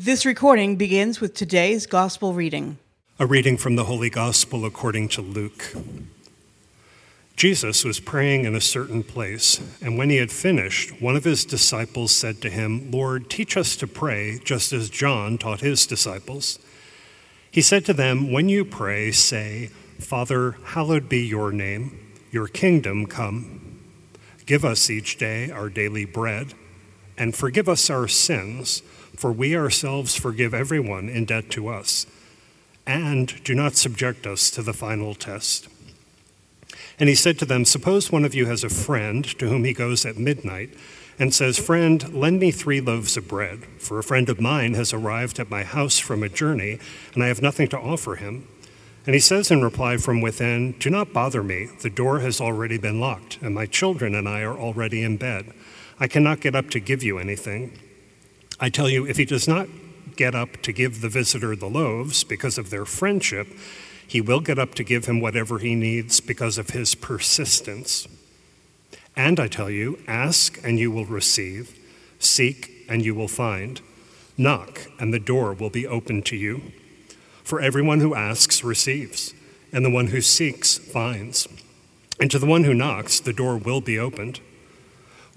This recording begins with today's gospel reading. A reading from the Holy Gospel according to Luke. Jesus was praying in a certain place, and when he had finished, one of his disciples said to him, Lord, teach us to pray, just as John taught his disciples. He said to them, When you pray, say, Father, hallowed be your name, your kingdom come. Give us each day our daily bread, and forgive us our sins, for we ourselves forgive everyone in debt to us and do not subject us to the final test. And he said to them, Suppose one of you has a friend to whom he goes at midnight and says, Friend, lend me three loaves of bread, for a friend of mine has arrived at my house from a journey, and I have nothing to offer him. And he says in reply from within, Do not bother me. The door has already been locked, and my children and I are already in bed. I cannot get up to give you anything. I tell you, if he does not get up to give the visitor the loaves because of their friendship, he will get up to give him whatever he needs because of his persistence. And I tell you, ask and you will receive, seek and you will find, knock and the door will be opened to you. For everyone who asks receives, and the one who seeks finds. And to the one who knocks, the door will be opened.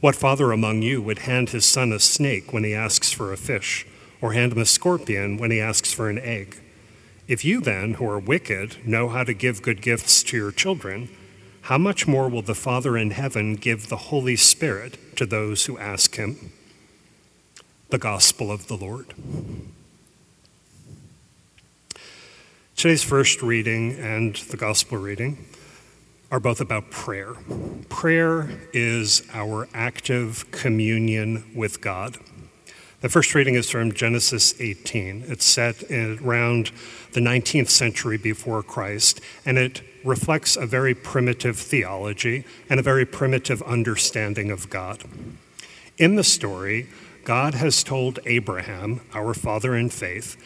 What father among you would hand his son a snake when he asks for a fish? or hand him a scorpion when he asks for an egg. If you then, who are wicked, know how to give good gifts to your children, how much more will the Father in heaven give the Holy Spirit to those who ask him? The Gospel of the Lord. Today's first reading and the Gospel reading are both about prayer. Prayer is our active communion with God. The first reading is from Genesis 18. It's set around the 19th century before Christ, and it reflects a very primitive theology and a very primitive understanding of God. In the story, God has told Abraham, our father in faith,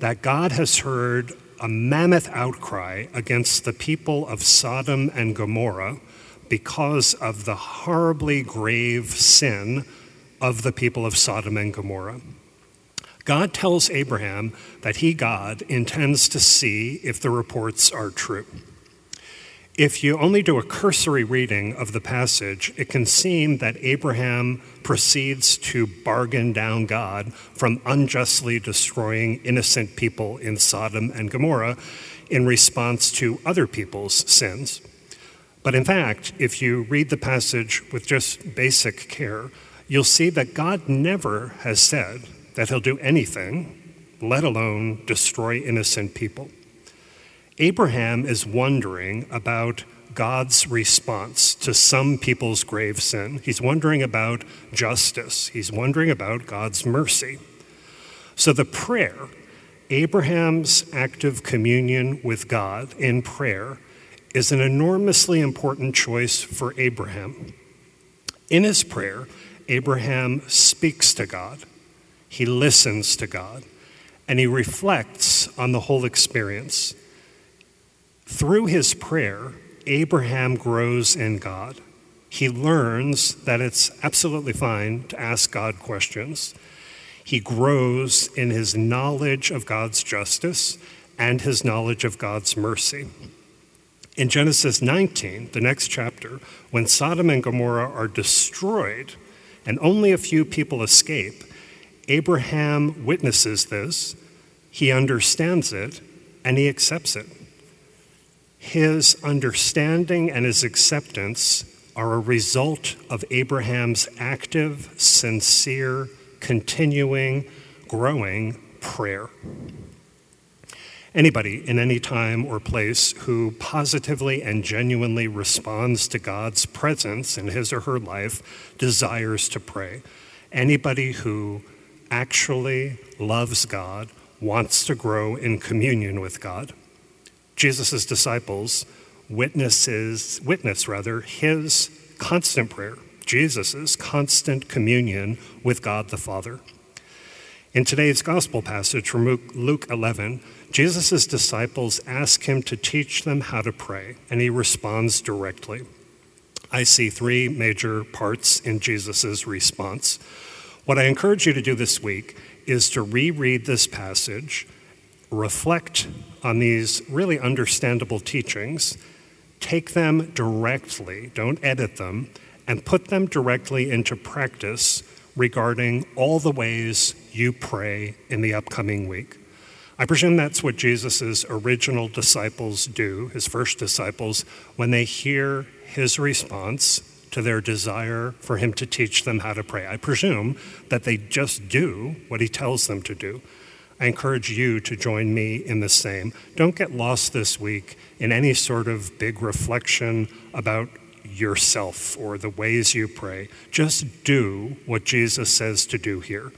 that God has heard a mammoth outcry against the people of Sodom and Gomorrah because of the horribly grave sin of the people of Sodom and Gomorrah. God tells Abraham that he, God, intends to see if the reports are true. If you only do a cursory reading of the passage, it can seem that Abraham proceeds to bargain down God from unjustly destroying innocent people in Sodom and Gomorrah in response to other people's sins. But in fact, if you read the passage with just basic care, you'll see that God never has said that he'll do anything, let alone destroy innocent people. Abraham is wondering about God's response to some people's grave sin. He's wondering about justice, he's wondering about God's mercy. So the prayer, Abraham's active communion with God in prayer, is an enormously important choice for Abraham. In his prayer, Abraham speaks to God, he listens to God, and he reflects on the whole experience. Through his prayer, Abraham grows in God. He learns that it's absolutely fine to ask God questions. He grows in his knowledge of God's justice and his knowledge of God's mercy. In Genesis 19, the next chapter, when Sodom and Gomorrah are destroyed, and only a few people escape. Abraham witnesses this, he understands it, and he accepts it. His understanding and his acceptance are a result of Abraham's active, sincere, continuing, growing prayer. Anybody in any time or place who positively and genuinely responds to God's presence in his or her life desires to pray. Anybody who actually loves God wants to grow in communion with God. Jesus' disciples witnesses, witness rather his constant prayer, Jesus' constant communion with God the Father. In today's gospel passage from Luke 11, Jesus' disciples ask him to teach them how to pray, and he responds directly. I see three major parts in Jesus' response. What I encourage you to do this week is to reread this passage, reflect on these really understandable teachings, take them directly, don't edit them, and put them directly into practice regarding all the ways you pray in the upcoming week. I presume that's what Jesus' original disciples do, his first disciples, when they hear his response to their desire for him to teach them how to pray. I presume that they just do what he tells them to do. I encourage you to join me in the same. Don't get lost this week in any sort of big reflection about yourself or the ways you pray. Just do what Jesus says to do here.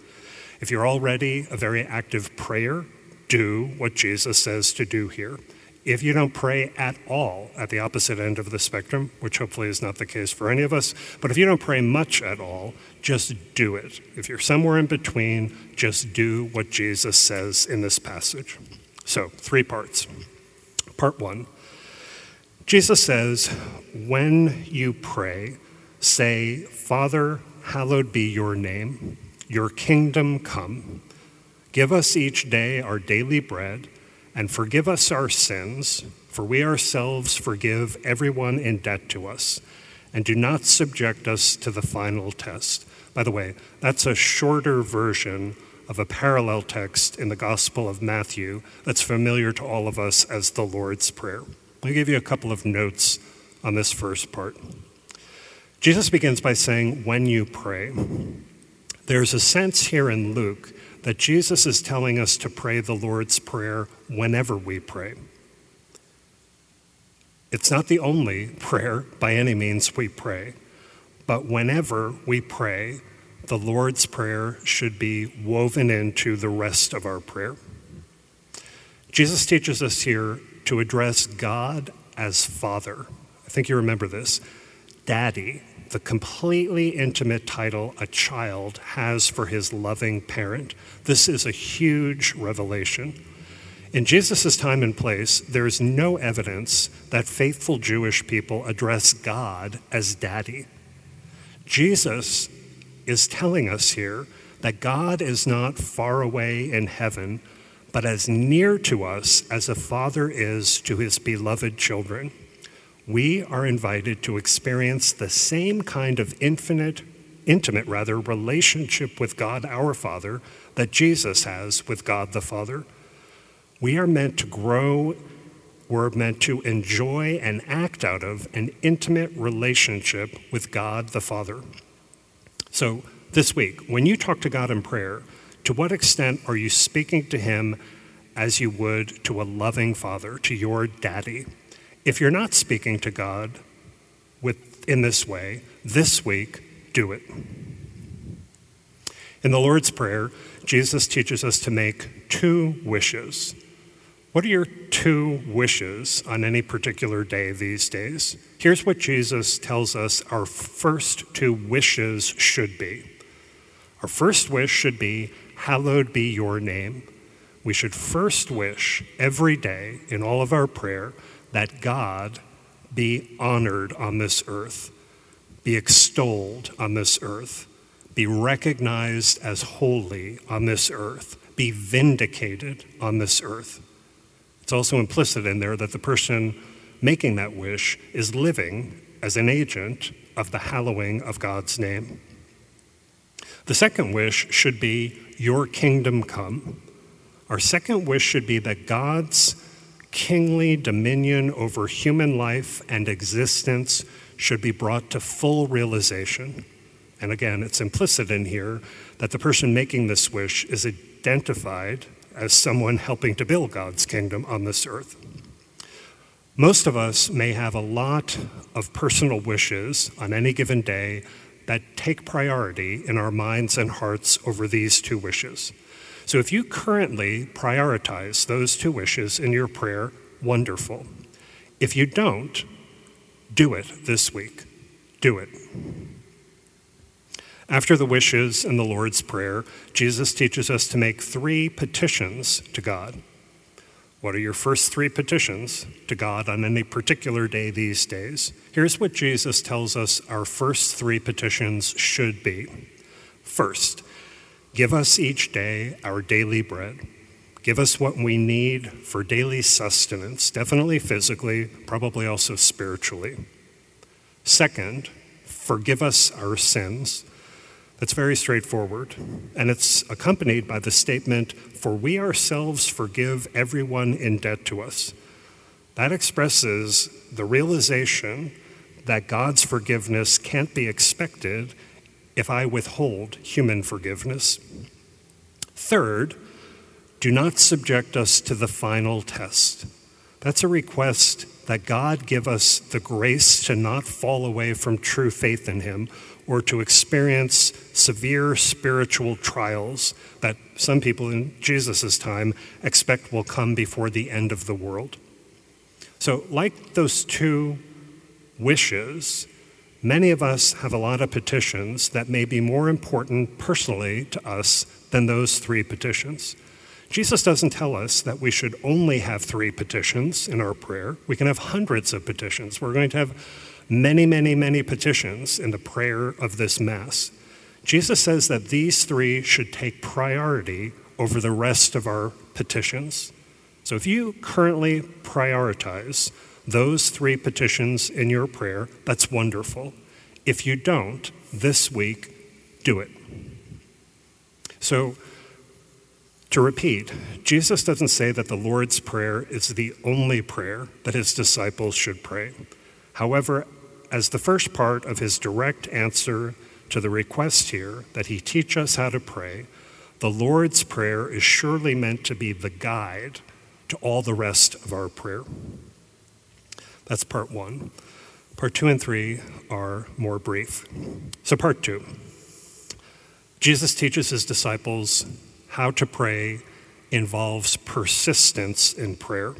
If you're already a very active prayer, do what Jesus says to do here. If you don't pray at all at the opposite end of the spectrum, which hopefully is not the case for any of us, but if you don't pray much at all, just do it. If you're somewhere in between, just do what Jesus says in this passage. So, three parts. Part one Jesus says, When you pray, say, Father, hallowed be your name, your kingdom come. Give us each day our daily bread and forgive us our sins, for we ourselves forgive everyone in debt to us, and do not subject us to the final test. By the way, that's a shorter version of a parallel text in the Gospel of Matthew that's familiar to all of us as the Lord's Prayer. Let me give you a couple of notes on this first part. Jesus begins by saying, When you pray. There's a sense here in Luke that Jesus is telling us to pray the Lord's Prayer whenever we pray. It's not the only prayer by any means we pray, but whenever we pray, the Lord's Prayer should be woven into the rest of our prayer. Jesus teaches us here to address God as Father. I think you remember this. Daddy the completely intimate title a child has for his loving parent. This is a huge revelation. In Jesus' time and place, there is no evidence that faithful Jewish people address God as daddy. Jesus is telling us here that God is not far away in heaven, but as near to us as a father is to his beloved children we are invited to experience the same kind of infinite, intimate rather, relationship with God our Father that Jesus has with God the Father. We are meant to grow, we're meant to enjoy and act out of an intimate relationship with God the Father. So, this week, when you talk to God in prayer, to what extent are you speaking to Him as you would to a loving father, to your daddy? If you're not speaking to God with, in this way, this week, do it. In the Lord's Prayer, Jesus teaches us to make two wishes. What are your two wishes on any particular day these days? Here's what Jesus tells us our first two wishes should be. Our first wish should be, Hallowed be your name. We should first wish every day in all of our prayer that God be honored on this earth, be extolled on this earth, be recognized as holy on this earth, be vindicated on this earth. It's also implicit in there that the person making that wish is living as an agent of the hallowing of God's name. The second wish should be, Your kingdom come. Our second wish should be that God's kingly dominion over human life and existence should be brought to full realization. And again, it's implicit in here that the person making this wish is identified as someone helping to build God's kingdom on this earth. Most of us may have a lot of personal wishes on any given day that take priority in our minds and hearts over these two wishes. So if you currently prioritize those two wishes in your prayer, wonderful. If you don't, do it this week. Do it. After the wishes and the Lord's Prayer, Jesus teaches us to make three petitions to God. What are your first three petitions to God on any particular day these days? Here's what Jesus tells us our first three petitions should be. First, Give us each day our daily bread. Give us what we need for daily sustenance, definitely physically, probably also spiritually. Second, forgive us our sins. That's very straightforward. And it's accompanied by the statement, For we ourselves forgive everyone in debt to us. That expresses the realization that God's forgiveness can't be expected if I withhold human forgiveness. Third, do not subject us to the final test. That's a request that God give us the grace to not fall away from true faith in Him or to experience severe spiritual trials that some people in Jesus' time expect will come before the end of the world. So, like those two wishes, many of us have a lot of petitions that may be more important personally to us than those three petitions. Jesus doesn't tell us that we should only have three petitions in our prayer. We can have hundreds of petitions. We're going to have many, many, many petitions in the prayer of this Mass. Jesus says that these three should take priority over the rest of our petitions. So if you currently prioritize those three petitions in your prayer, that's wonderful. If you don't, this week, do it. So, to repeat, Jesus doesn't say that the Lord's Prayer is the only prayer that his disciples should pray. However, as the first part of his direct answer to the request here that he teach us how to pray, the Lord's Prayer is surely meant to be the guide to all the rest of our prayer. That's part one. Part two and three are more brief. So, part two Jesus teaches his disciples how to pray involves persistence in prayer.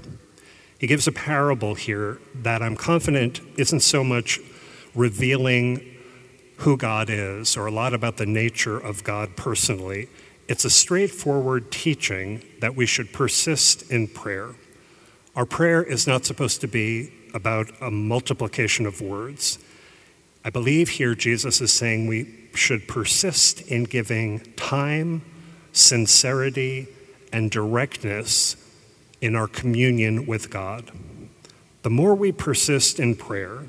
He gives a parable here that I'm confident isn't so much revealing who God is or a lot about the nature of God personally. It's a straightforward teaching that we should persist in prayer. Our prayer is not supposed to be about a multiplication of words. I believe here Jesus is saying we should persist in giving time sincerity, and directness in our communion with God. The more we persist in prayer,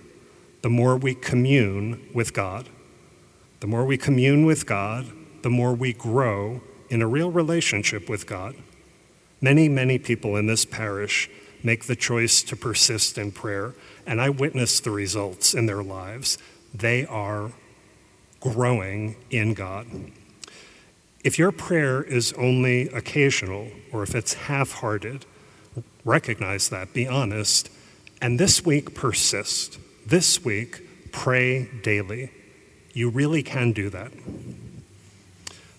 the more we commune with God. The more we commune with God, the more we grow in a real relationship with God. Many, many people in this parish make the choice to persist in prayer, and I witness the results in their lives. They are growing in God. If your prayer is only occasional or if it's half hearted, recognize that, be honest, and this week persist. This week, pray daily. You really can do that.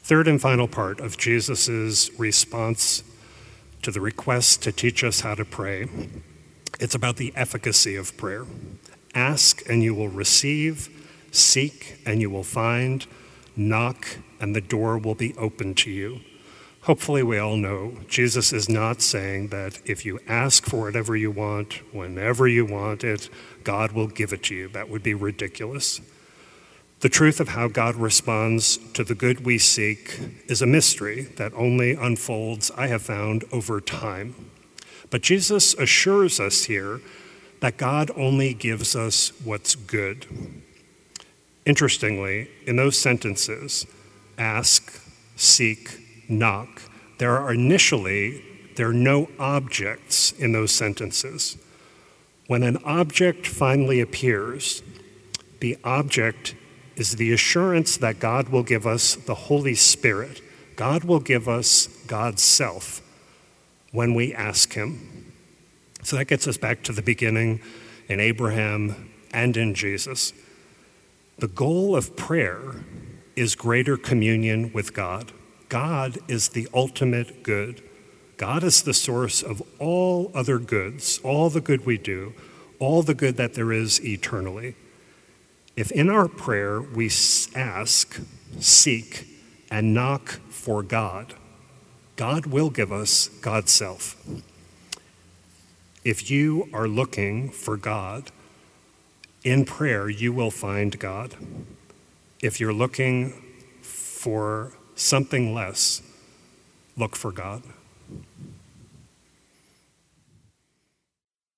Third and final part of Jesus' response to the request to teach us how to pray it's about the efficacy of prayer. Ask and you will receive, seek and you will find, knock and the door will be open to you. Hopefully, we all know Jesus is not saying that if you ask for whatever you want, whenever you want it, God will give it to you. That would be ridiculous. The truth of how God responds to the good we seek is a mystery that only unfolds, I have found, over time. But Jesus assures us here that God only gives us what's good. Interestingly, in those sentences, ask, seek, knock. There are initially there are no objects in those sentences. When an object finally appears, the object is the assurance that God will give us the Holy Spirit. God will give us God's self when we ask Him. So that gets us back to the beginning in Abraham and in Jesus. The goal of prayer is greater communion with God. God is the ultimate good. God is the source of all other goods, all the good we do, all the good that there is eternally. If in our prayer we ask, seek, and knock for God, God will give us God's self. If you are looking for God, in prayer you will find God if you're looking for something less, look for God.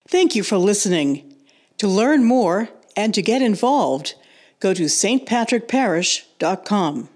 Thank you for listening. To learn more and to get involved, go to stpatrickparish.com.